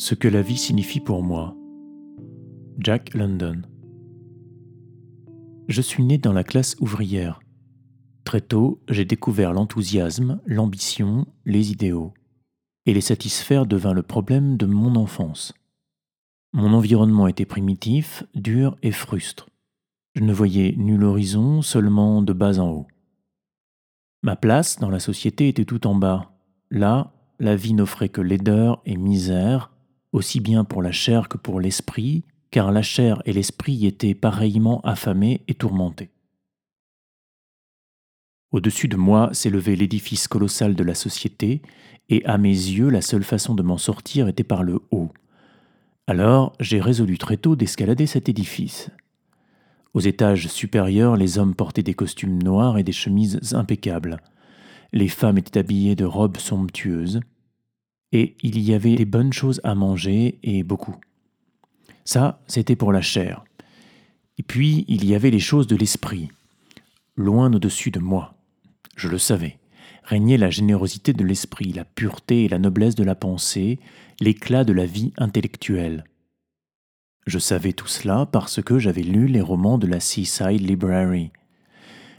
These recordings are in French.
Ce que la vie signifie pour moi. Jack London. Je suis né dans la classe ouvrière. Très tôt, j'ai découvert l'enthousiasme, l'ambition, les idéaux. Et les satisfaire devint le problème de mon enfance. Mon environnement était primitif, dur et frustre. Je ne voyais nul horizon, seulement de bas en haut. Ma place dans la société était tout en bas. Là, la vie n'offrait que laideur et misère, aussi bien pour la chair que pour l'esprit, car la chair et l'esprit étaient pareillement affamés et tourmentés. Au-dessus de moi s'élevait l'édifice colossal de la société, et à mes yeux la seule façon de m'en sortir était par le haut. Alors j'ai résolu très tôt d'escalader cet édifice. Aux étages supérieurs, les hommes portaient des costumes noirs et des chemises impeccables. Les femmes étaient habillées de robes somptueuses. Et il y avait des bonnes choses à manger et beaucoup. Ça, c'était pour la chair. Et puis, il y avait les choses de l'esprit. Loin au-dessus de moi. Je le savais. Régnait la générosité de l'esprit, la pureté et la noblesse de la pensée, l'éclat de la vie intellectuelle. Je savais tout cela parce que j'avais lu les romans de la Seaside Library.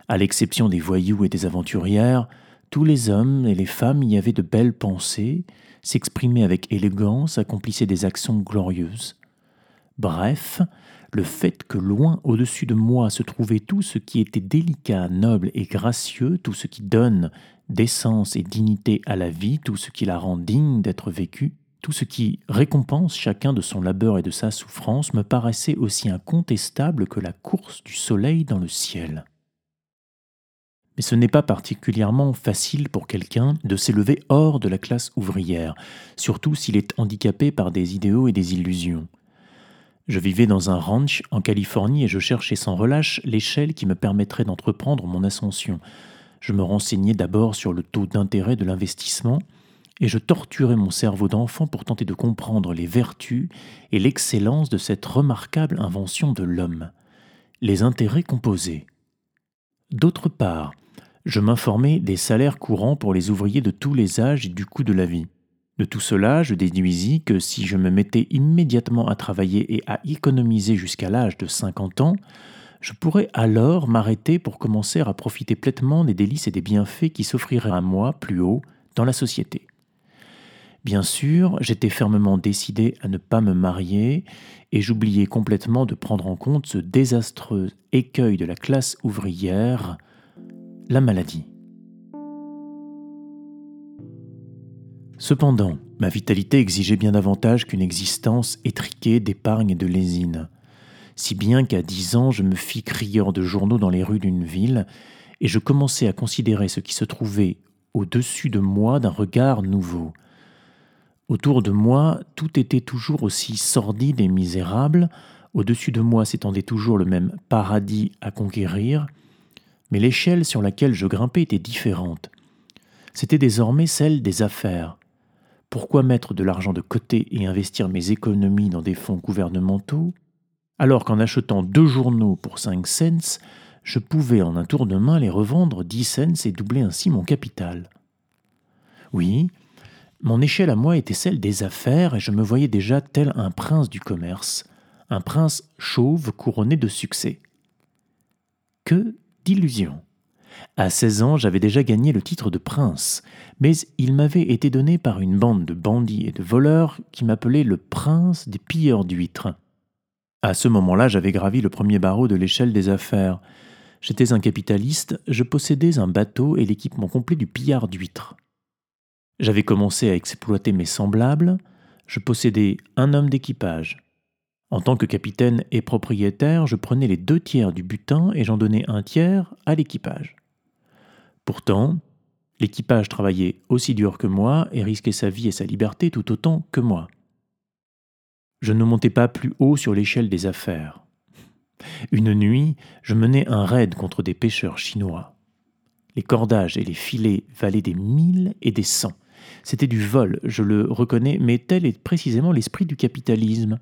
À l'exception des voyous et des aventurières, tous les hommes et les femmes y avaient de belles pensées, s'exprimaient avec élégance, accomplissaient des actions glorieuses. Bref, le fait que loin au-dessus de moi se trouvait tout ce qui était délicat, noble et gracieux, tout ce qui donne d'essence et dignité à la vie, tout ce qui la rend digne d'être vécue, tout ce qui récompense chacun de son labeur et de sa souffrance me paraissait aussi incontestable que la course du soleil dans le ciel. Ce n'est pas particulièrement facile pour quelqu'un de s'élever hors de la classe ouvrière, surtout s'il est handicapé par des idéaux et des illusions. Je vivais dans un ranch en Californie et je cherchais sans relâche l'échelle qui me permettrait d'entreprendre mon ascension. Je me renseignais d'abord sur le taux d'intérêt de l'investissement, et je torturais mon cerveau d'enfant pour tenter de comprendre les vertus et l'excellence de cette remarquable invention de l'homme, les intérêts composés. D'autre part, je m'informais des salaires courants pour les ouvriers de tous les âges et du coût de la vie. De tout cela, je déduisis que si je me mettais immédiatement à travailler et à économiser jusqu'à l'âge de 50 ans, je pourrais alors m'arrêter pour commencer à profiter pleinement des délices et des bienfaits qui s'offriraient à moi plus haut dans la société. Bien sûr, j'étais fermement décidé à ne pas me marier et j'oubliais complètement de prendre en compte ce désastreux écueil de la classe ouvrière, la maladie. Cependant, ma vitalité exigeait bien davantage qu'une existence étriquée d'épargne et de lésine, si bien qu'à dix ans je me fis crieur de journaux dans les rues d'une ville, et je commençai à considérer ce qui se trouvait au-dessus de moi d'un regard nouveau, Autour de moi, tout était toujours aussi sordide et misérable, au-dessus de moi s'étendait toujours le même paradis à conquérir, mais l'échelle sur laquelle je grimpais était différente. C'était désormais celle des affaires. Pourquoi mettre de l'argent de côté et investir mes économies dans des fonds gouvernementaux, alors qu'en achetant deux journaux pour cinq cents, je pouvais en un tour de main les revendre dix cents et doubler ainsi mon capital Oui, mon échelle à moi était celle des affaires et je me voyais déjà tel un prince du commerce, un prince chauve couronné de succès. Que d'illusions À 16 ans, j'avais déjà gagné le titre de prince, mais il m'avait été donné par une bande de bandits et de voleurs qui m'appelait le prince des pilleurs d'huîtres. À ce moment-là, j'avais gravi le premier barreau de l'échelle des affaires. J'étais un capitaliste, je possédais un bateau et l'équipement complet du pillard d'huîtres. J'avais commencé à exploiter mes semblables, je possédais un homme d'équipage. En tant que capitaine et propriétaire, je prenais les deux tiers du butin et j'en donnais un tiers à l'équipage. Pourtant, l'équipage travaillait aussi dur que moi et risquait sa vie et sa liberté tout autant que moi. Je ne montais pas plus haut sur l'échelle des affaires. Une nuit, je menais un raid contre des pêcheurs chinois. Les cordages et les filets valaient des mille et des cents. C'était du vol, je le reconnais, mais tel est précisément l'esprit du capitalisme.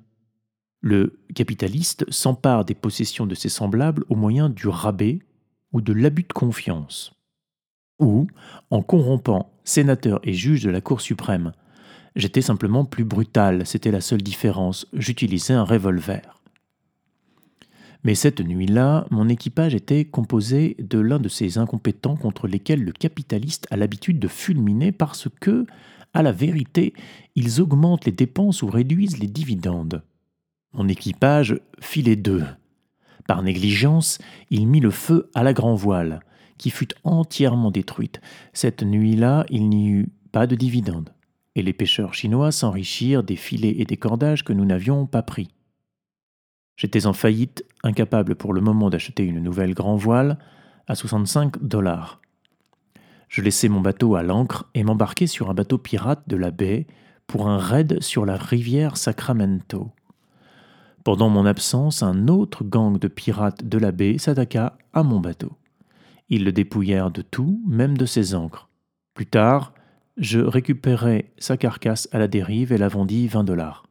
Le capitaliste s'empare des possessions de ses semblables au moyen du rabais ou de l'abus de confiance, ou en corrompant sénateurs et juges de la Cour suprême. J'étais simplement plus brutal, c'était la seule différence. J'utilisais un revolver. Mais cette nuit-là, mon équipage était composé de l'un de ces incompétents contre lesquels le capitaliste a l'habitude de fulminer parce que, à la vérité, ils augmentent les dépenses ou réduisent les dividendes. Mon équipage fit les deux. Par négligence, il mit le feu à la grand-voile, qui fut entièrement détruite. Cette nuit-là, il n'y eut pas de dividendes, et les pêcheurs chinois s'enrichirent des filets et des cordages que nous n'avions pas pris. J'étais en faillite, incapable pour le moment d'acheter une nouvelle grand-voile à 65 dollars. Je laissai mon bateau à l'ancre et m'embarquai sur un bateau pirate de la baie pour un raid sur la rivière Sacramento. Pendant mon absence, un autre gang de pirates de la baie s'attaqua à mon bateau. Ils le dépouillèrent de tout, même de ses ancres. Plus tard, je récupérai sa carcasse à la dérive et la vendis 20 dollars.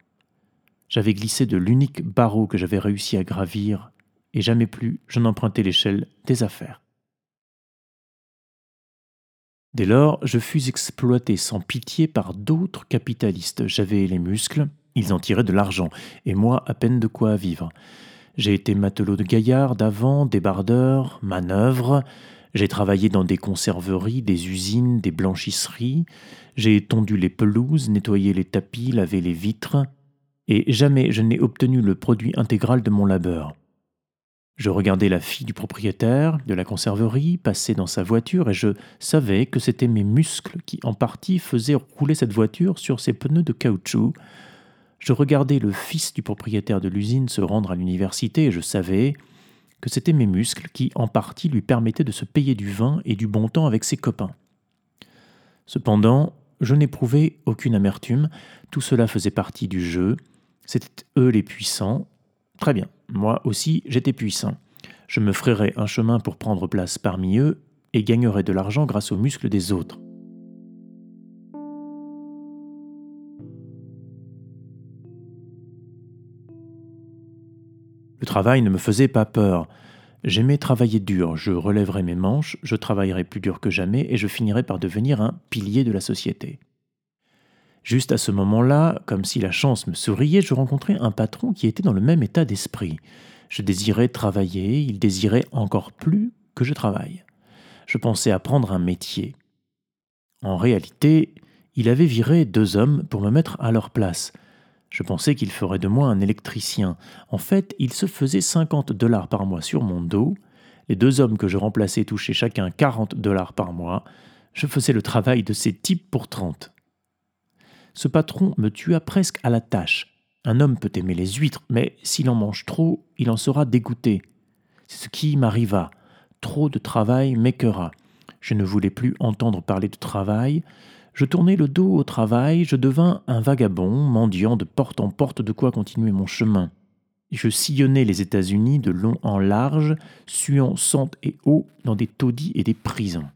J'avais glissé de l'unique barreau que j'avais réussi à gravir, et jamais plus je n'empruntais l'échelle des affaires. Dès lors, je fus exploité sans pitié par d'autres capitalistes. J'avais les muscles, ils en tiraient de l'argent, et moi à peine de quoi vivre. J'ai été matelot de gaillard d'avant, débardeur, manœuvre. J'ai travaillé dans des conserveries, des usines, des blanchisseries. J'ai tondu les pelouses, nettoyé les tapis, lavé les vitres. Et jamais je n'ai obtenu le produit intégral de mon labeur. Je regardais la fille du propriétaire de la conserverie passer dans sa voiture et je savais que c'étaient mes muscles qui en partie faisaient rouler cette voiture sur ses pneus de caoutchouc. Je regardais le fils du propriétaire de l'usine se rendre à l'université et je savais que c'étaient mes muscles qui en partie lui permettaient de se payer du vin et du bon temps avec ses copains. Cependant, je n'éprouvais aucune amertume, tout cela faisait partie du jeu, c'étaient eux les puissants, très bien, moi aussi, j'étais puissant. Je me ferais un chemin pour prendre place parmi eux et gagnerais de l'argent grâce aux muscles des autres. Le travail ne me faisait pas peur. J'aimais travailler dur, je relèverais mes manches, je travaillerais plus dur que jamais et je finirais par devenir un pilier de la société. Juste à ce moment-là, comme si la chance me souriait, je rencontrai un patron qui était dans le même état d'esprit. Je désirais travailler, il désirait encore plus que je travaille. Je pensais apprendre un métier. En réalité, il avait viré deux hommes pour me mettre à leur place. Je pensais qu'il ferait de moi un électricien. En fait, il se faisait 50 dollars par mois sur mon dos. Les deux hommes que je remplaçais touchaient chacun 40 dollars par mois. Je faisais le travail de ces types pour 30. Ce patron me tua presque à la tâche. Un homme peut aimer les huîtres, mais s'il en mange trop, il en sera dégoûté. C'est ce qui m'arriva. Trop de travail m'écœura. Je ne voulais plus entendre parler de travail. Je tournai le dos au travail, je devins un vagabond, mendiant de porte en porte de quoi continuer mon chemin. Je sillonnais les États-Unis de long en large, suant sang et eau dans des taudis et des prisons.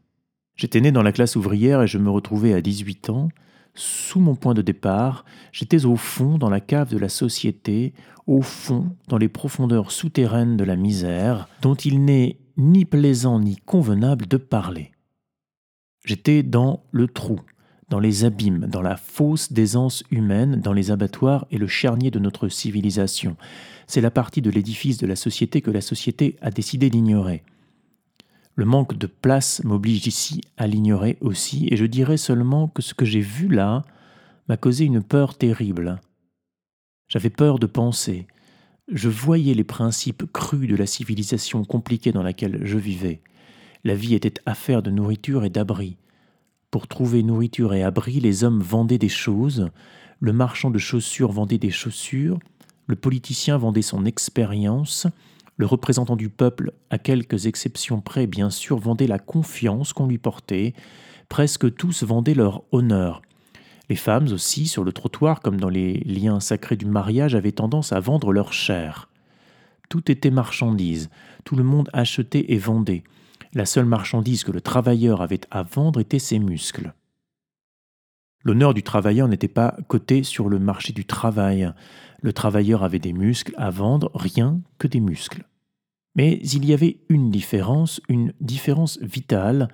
J'étais né dans la classe ouvrière et je me retrouvais à 18 ans sous mon point de départ, j'étais au fond dans la cave de la société, au fond dans les profondeurs souterraines de la misère, dont il n'est ni plaisant ni convenable de parler. J'étais dans le trou, dans les abîmes, dans la fausse d'aisance humaine, dans les abattoirs et le charnier de notre civilisation. C'est la partie de l'édifice de la société que la société a décidé d'ignorer. Le manque de place m'oblige ici à l'ignorer aussi, et je dirais seulement que ce que j'ai vu là m'a causé une peur terrible. J'avais peur de penser. Je voyais les principes crus de la civilisation compliquée dans laquelle je vivais. La vie était affaire de nourriture et d'abri. Pour trouver nourriture et abri, les hommes vendaient des choses, le marchand de chaussures vendait des chaussures, le politicien vendait son expérience, le représentant du peuple, à quelques exceptions près bien sûr, vendait la confiance qu'on lui portait, presque tous vendaient leur honneur. Les femmes aussi, sur le trottoir, comme dans les liens sacrés du mariage, avaient tendance à vendre leur chair. Tout était marchandise, tout le monde achetait et vendait. La seule marchandise que le travailleur avait à vendre était ses muscles. L'honneur du travailleur n'était pas coté sur le marché du travail. Le travailleur avait des muscles à vendre, rien que des muscles. Mais il y avait une différence, une différence vitale.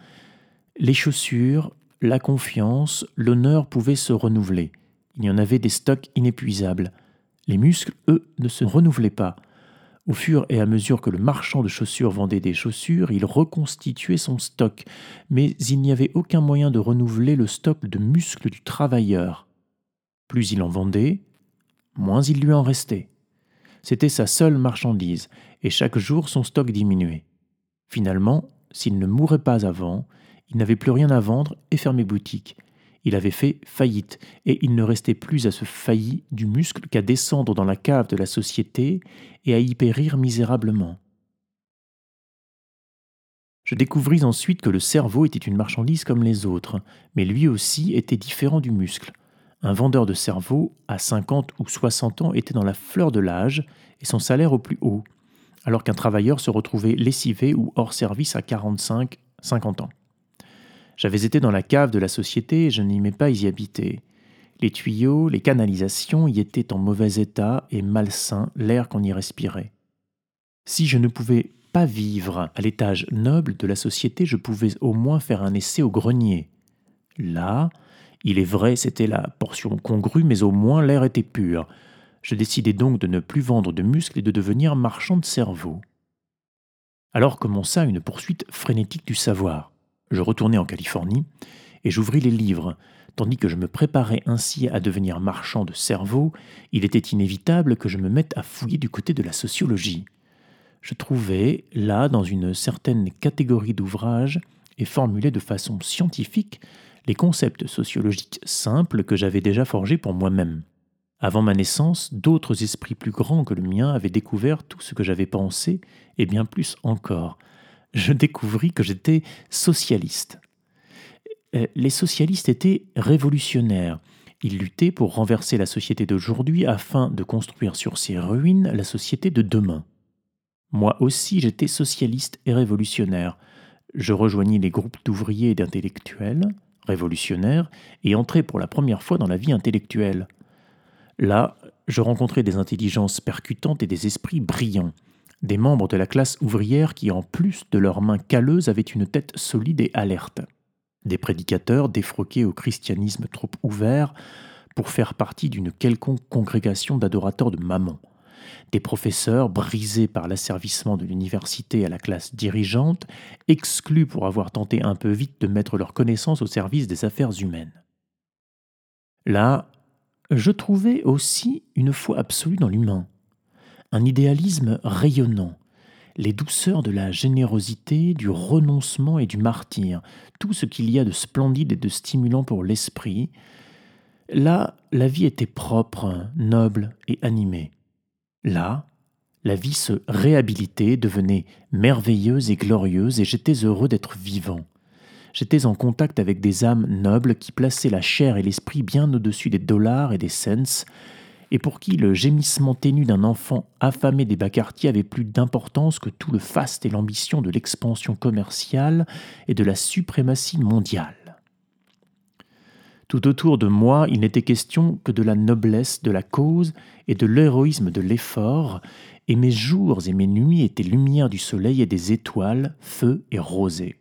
Les chaussures, la confiance, l'honneur pouvaient se renouveler. Il y en avait des stocks inépuisables. Les muscles, eux, ne se renouvelaient pas. Au fur et à mesure que le marchand de chaussures vendait des chaussures, il reconstituait son stock, mais il n'y avait aucun moyen de renouveler le stock de muscles du travailleur. Plus il en vendait, moins il lui en restait. C'était sa seule marchandise, et chaque jour son stock diminuait. Finalement, s'il ne mourait pas avant, il n'avait plus rien à vendre et fermait boutique. Il avait fait faillite, et il ne restait plus à ce failli du muscle qu'à descendre dans la cave de la société et à y périr misérablement. Je découvris ensuite que le cerveau était une marchandise comme les autres, mais lui aussi était différent du muscle. Un vendeur de cerveau, à 50 ou 60 ans, était dans la fleur de l'âge et son salaire au plus haut, alors qu'un travailleur se retrouvait lessivé ou hors service à 45, 50 ans. J'avais été dans la cave de la société et je n'aimais pas y habiter. Les tuyaux, les canalisations y étaient en mauvais état et malsains, l'air qu'on y respirait. Si je ne pouvais pas vivre à l'étage noble de la société, je pouvais au moins faire un essai au grenier. Là, il est vrai, c'était la portion congrue, mais au moins l'air était pur. Je décidai donc de ne plus vendre de muscles et de devenir marchand de cerveau. Alors commença une poursuite frénétique du savoir je retournai en Californie et j'ouvris les livres. Tandis que je me préparais ainsi à devenir marchand de cerveau, il était inévitable que je me mette à fouiller du côté de la sociologie. Je trouvais, là, dans une certaine catégorie d'ouvrages, et formulés de façon scientifique, les concepts sociologiques simples que j'avais déjà forgés pour moi-même. Avant ma naissance, d'autres esprits plus grands que le mien avaient découvert tout ce que j'avais pensé, et bien plus encore je découvris que j'étais socialiste. Euh, les socialistes étaient révolutionnaires. Ils luttaient pour renverser la société d'aujourd'hui afin de construire sur ses ruines la société de demain. Moi aussi j'étais socialiste et révolutionnaire. Je rejoignis les groupes d'ouvriers et d'intellectuels, révolutionnaires, et entrai pour la première fois dans la vie intellectuelle. Là, je rencontrai des intelligences percutantes et des esprits brillants des membres de la classe ouvrière qui, en plus de leurs mains calleuses, avaient une tête solide et alerte, des prédicateurs défroqués au christianisme trop ouvert pour faire partie d'une quelconque congrégation d'adorateurs de maman, des professeurs brisés par l'asservissement de l'université à la classe dirigeante, exclus pour avoir tenté un peu vite de mettre leurs connaissances au service des affaires humaines. Là, je trouvais aussi une foi absolue dans l'humain un idéalisme rayonnant, les douceurs de la générosité, du renoncement et du martyr, tout ce qu'il y a de splendide et de stimulant pour l'esprit. Là, la vie était propre, noble et animée. Là, la vie se réhabilitait, devenait merveilleuse et glorieuse, et j'étais heureux d'être vivant. J'étais en contact avec des âmes nobles qui plaçaient la chair et l'esprit bien au-dessus des dollars et des cents, et pour qui le gémissement ténu d'un enfant affamé des bas quartiers avait plus d'importance que tout le faste et l'ambition de l'expansion commerciale et de la suprématie mondiale. Tout autour de moi, il n'était question que de la noblesse de la cause et de l'héroïsme de l'effort, et mes jours et mes nuits étaient lumière du soleil et des étoiles, feu et rosée.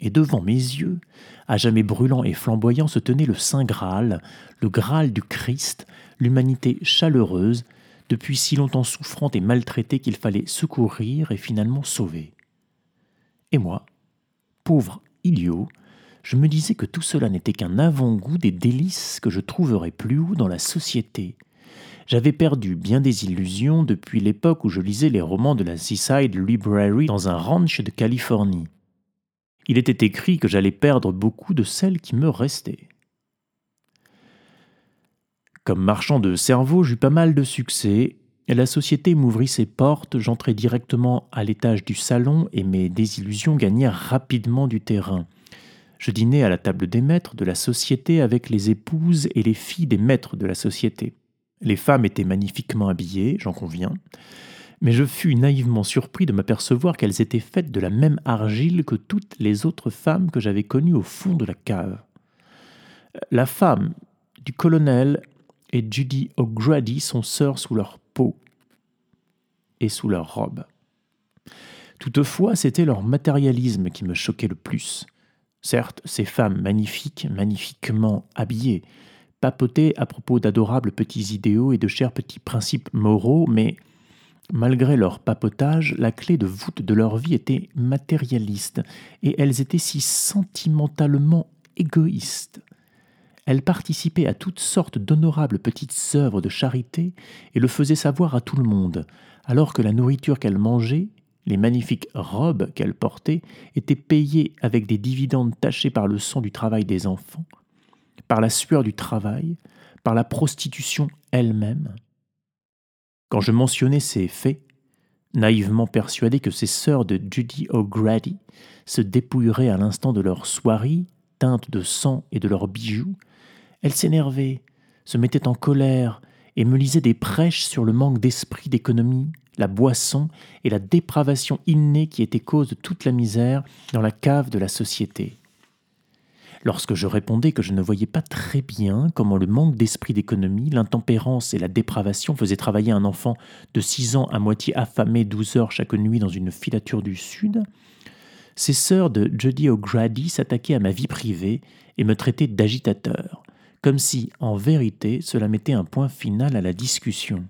Et devant mes yeux, à jamais brûlant et flamboyant, se tenait le Saint Graal, le Graal du Christ, l'humanité chaleureuse, depuis si longtemps souffrante et maltraitée qu'il fallait secourir et finalement sauver. Et moi, pauvre idiot, je me disais que tout cela n'était qu'un avant-goût des délices que je trouverais plus haut dans la société. J'avais perdu bien des illusions depuis l'époque où je lisais les romans de la Seaside Library dans un ranch de Californie. Il était écrit que j'allais perdre beaucoup de celles qui me restaient. Comme marchand de cerveau, j'eus pas mal de succès. La société m'ouvrit ses portes, j'entrai directement à l'étage du salon et mes désillusions gagnèrent rapidement du terrain. Je dînais à la table des maîtres de la société avec les épouses et les filles des maîtres de la société. Les femmes étaient magnifiquement habillées, j'en conviens, mais je fus naïvement surpris de m'apercevoir qu'elles étaient faites de la même argile que toutes les autres femmes que j'avais connues au fond de la cave. La femme du colonel et Judy O'Grady sont sœurs sous leur peau et sous leur robe. Toutefois, c'était leur matérialisme qui me choquait le plus. Certes, ces femmes magnifiques, magnifiquement habillées, papotaient à propos d'adorables petits idéaux et de chers petits principes moraux, mais malgré leur papotage, la clé de voûte de leur vie était matérialiste, et elles étaient si sentimentalement égoïstes. Elles participaient à toutes sortes d'honorables petites œuvres de charité et le faisaient savoir à tout le monde, alors que la nourriture qu'elles mangeaient, les magnifiques robes qu'elles portaient, étaient payées avec des dividendes tachés par le sang du travail des enfants, par la sueur du travail, par la prostitution elle-même. Quand je mentionnais ces faits, naïvement persuadé que ces sœurs de Judy O'Grady se dépouilleraient à l'instant de leur soierie, teinte de sang et de leurs bijoux, elles s'énervaient, se mettaient en colère et me lisaient des prêches sur le manque d'esprit d'économie, la boisson et la dépravation innée qui était cause de toute la misère dans la cave de la société. Lorsque je répondais que je ne voyais pas très bien comment le manque d'esprit d'économie, l'intempérance et la dépravation faisaient travailler un enfant de six ans à moitié affamé douze heures chaque nuit dans une filature du Sud, ces sœurs de Judy O'Grady s'attaquaient à ma vie privée et me traitaient d'agitateur, comme si, en vérité, cela mettait un point final à la discussion.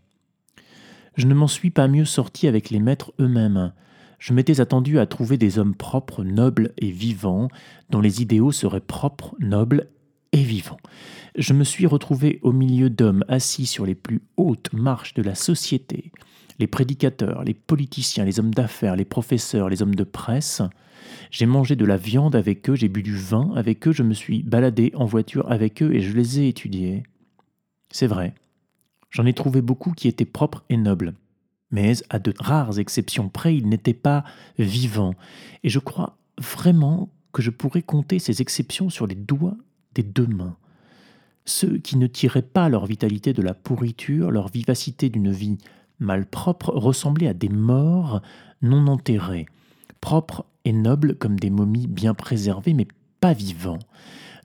Je ne m'en suis pas mieux sorti avec les maîtres eux-mêmes. Je m'étais attendu à trouver des hommes propres, nobles et vivants, dont les idéaux seraient propres, nobles et vivants. Je me suis retrouvé au milieu d'hommes assis sur les plus hautes marches de la société, les prédicateurs, les politiciens, les hommes d'affaires, les professeurs, les hommes de presse. J'ai mangé de la viande avec eux, j'ai bu du vin avec eux, je me suis baladé en voiture avec eux et je les ai étudiés. C'est vrai, J'en ai trouvé beaucoup qui étaient propres et nobles. Mais à de rares exceptions près, ils n'étaient pas vivants. Et je crois vraiment que je pourrais compter ces exceptions sur les doigts des deux mains. Ceux qui ne tiraient pas leur vitalité de la pourriture, leur vivacité d'une vie malpropre, ressemblaient à des morts non enterrés, propres et nobles comme des momies bien préservées, mais pas vivants.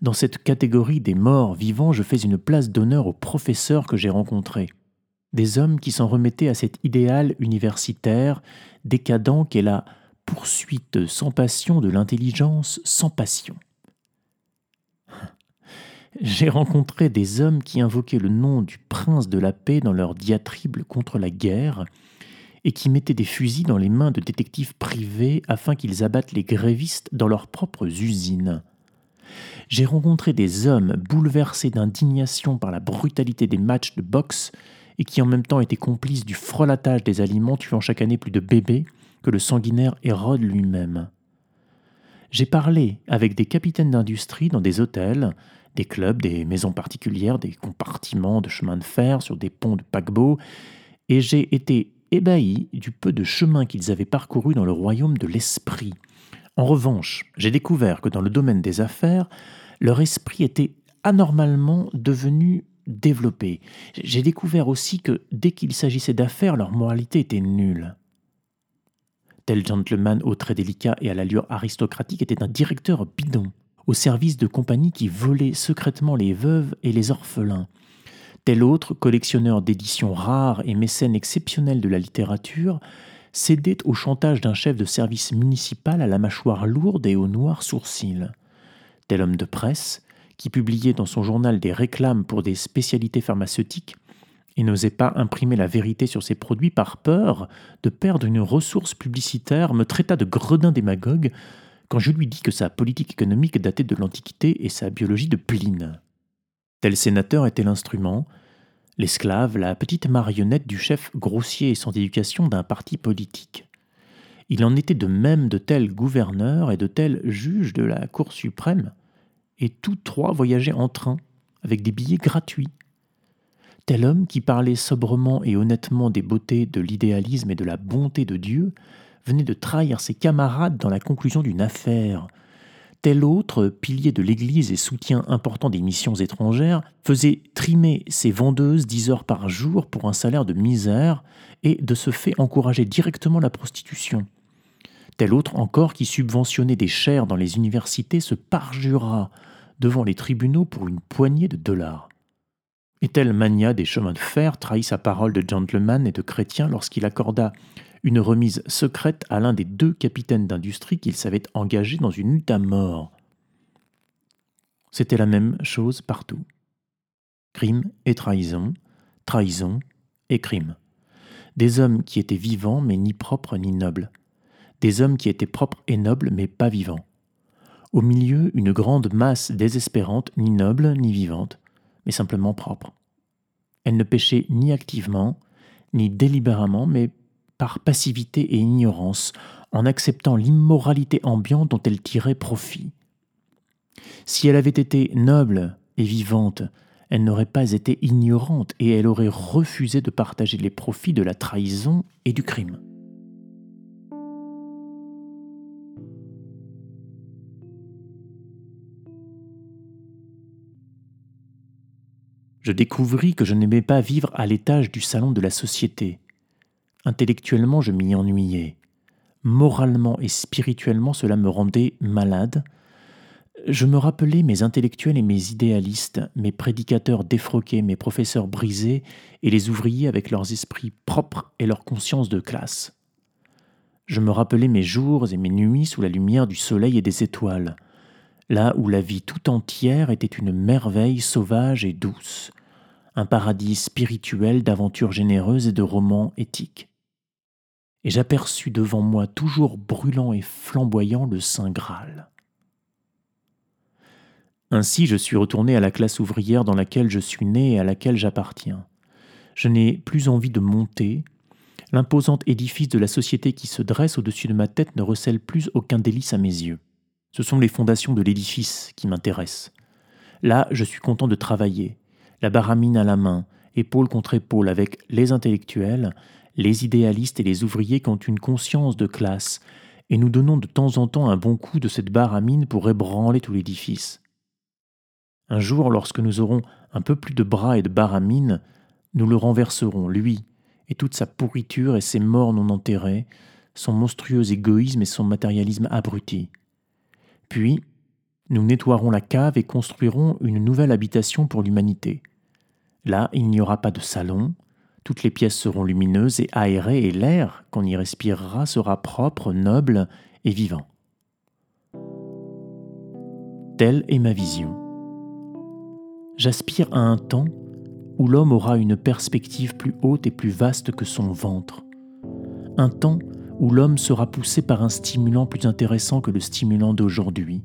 Dans cette catégorie des morts vivants, je fais une place d'honneur aux professeurs que j'ai rencontrés. Des hommes qui s'en remettaient à cet idéal universitaire décadent qu'est la poursuite sans passion de l'intelligence sans passion. J'ai rencontré des hommes qui invoquaient le nom du prince de la paix dans leur diatribe contre la guerre et qui mettaient des fusils dans les mains de détectives privés afin qu'ils abattent les grévistes dans leurs propres usines. J'ai rencontré des hommes bouleversés d'indignation par la brutalité des matchs de boxe et qui en même temps étaient complices du frelatage des aliments tuant chaque année plus de bébés que le sanguinaire Hérode lui-même. J'ai parlé avec des capitaines d'industrie dans des hôtels, des clubs, des maisons particulières, des compartiments de chemin de fer sur des ponts de paquebots, et j'ai été ébahi du peu de chemin qu'ils avaient parcouru dans le royaume de l'esprit, en revanche, j'ai découvert que dans le domaine des affaires, leur esprit était anormalement devenu développé. J'ai découvert aussi que dès qu'il s'agissait d'affaires, leur moralité était nulle. Tel gentleman au trait délicat et à l'allure aristocratique était un directeur bidon, au service de compagnies qui volaient secrètement les veuves et les orphelins. Tel autre, collectionneur d'éditions rares et mécène exceptionnel de la littérature, cédait au chantage d'un chef de service municipal à la mâchoire lourde et aux noirs sourcils. Tel homme de presse, qui publiait dans son journal des réclames pour des spécialités pharmaceutiques et n'osait pas imprimer la vérité sur ses produits par peur de perdre une ressource publicitaire, me traita de gredin démagogue quand je lui dis que sa politique économique datait de l'Antiquité et sa biologie de Pline. Tel sénateur était l'instrument, l'esclave, la petite marionnette du chef grossier et sans éducation d'un parti politique. Il en était de même de tels gouverneurs et de tels juges de la Cour suprême, et tous trois voyageaient en train, avec des billets gratuits. Tel homme qui parlait sobrement et honnêtement des beautés de l'idéalisme et de la bonté de Dieu venait de trahir ses camarades dans la conclusion d'une affaire, Tel autre, pilier de l'Église et soutien important des missions étrangères, faisait trimer ses vendeuses dix heures par jour pour un salaire de misère et de ce fait encourager directement la prostitution. Tel autre encore qui subventionnait des chaires dans les universités se parjura devant les tribunaux pour une poignée de dollars. Et tel mania des chemins de fer trahit sa parole de gentleman et de chrétien lorsqu'il accorda une remise secrète à l'un des deux capitaines d'industrie qu'il savait engager dans une lutte à mort. C'était la même chose partout. crime et trahison, trahison et crime. Des hommes qui étaient vivants mais ni propres ni nobles. Des hommes qui étaient propres et nobles mais pas vivants. Au milieu, une grande masse désespérante, ni noble ni vivante, mais simplement propre. Elle ne péchait ni activement, ni délibérément, mais par passivité et ignorance, en acceptant l'immoralité ambiante dont elle tirait profit. Si elle avait été noble et vivante, elle n'aurait pas été ignorante et elle aurait refusé de partager les profits de la trahison et du crime. Je découvris que je n'aimais pas vivre à l'étage du salon de la société. Intellectuellement, je m'y ennuyais. Moralement et spirituellement, cela me rendait malade, je me rappelais mes intellectuels et mes idéalistes, mes prédicateurs défroqués, mes professeurs brisés, et les ouvriers avec leurs esprits propres et leur conscience de classe. Je me rappelais mes jours et mes nuits sous la lumière du soleil et des étoiles, là où la vie tout entière était une merveille sauvage et douce, un paradis spirituel d'aventures généreuses et de romans éthiques. Et j'aperçus devant moi toujours brûlant et flamboyant le Saint Graal. Ainsi, je suis retourné à la classe ouvrière dans laquelle je suis né et à laquelle j'appartiens. Je n'ai plus envie de monter. L'imposant édifice de la société qui se dresse au-dessus de ma tête ne recèle plus aucun délice à mes yeux. Ce sont les fondations de l'édifice qui m'intéressent. Là, je suis content de travailler, la baramine à la main, épaule contre épaule avec les intellectuels, les idéalistes et les ouvriers qui ont une conscience de classe, et nous donnons de temps en temps un bon coup de cette baramine pour ébranler tout l'édifice. Un jour, lorsque nous aurons un peu plus de bras et de baramine, nous le renverserons, lui, et toute sa pourriture et ses morts non enterrés, son monstrueux égoïsme et son matérialisme abruti. Puis, nous nettoierons la cave et construirons une nouvelle habitation pour l'humanité. Là, il n'y aura pas de salon, toutes les pièces seront lumineuses et aérées et l'air qu'on y respirera sera propre, noble et vivant. Telle est ma vision j'aspire à un temps où l'homme aura une perspective plus haute et plus vaste que son ventre. Un temps où l'homme sera poussé par un stimulant plus intéressant que le stimulant d'aujourd'hui,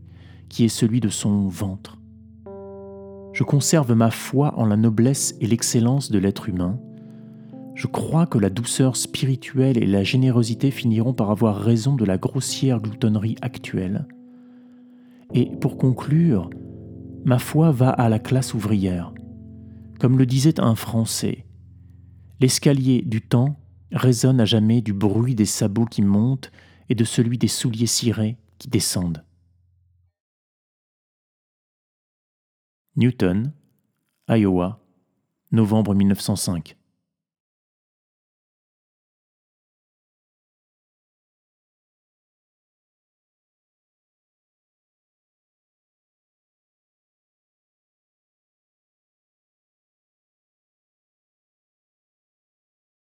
qui est celui de son ventre. Je conserve ma foi en la noblesse et l'excellence de l'être humain. Je crois que la douceur spirituelle et la générosité finiront par avoir raison de la grossière gloutonnerie actuelle. Et pour conclure, ma foi va à la classe ouvrière. Comme le disait un Français, l'escalier du temps résonne à jamais du bruit des sabots qui montent et de celui des souliers cirés qui descendent. Newton, Iowa, novembre 1905.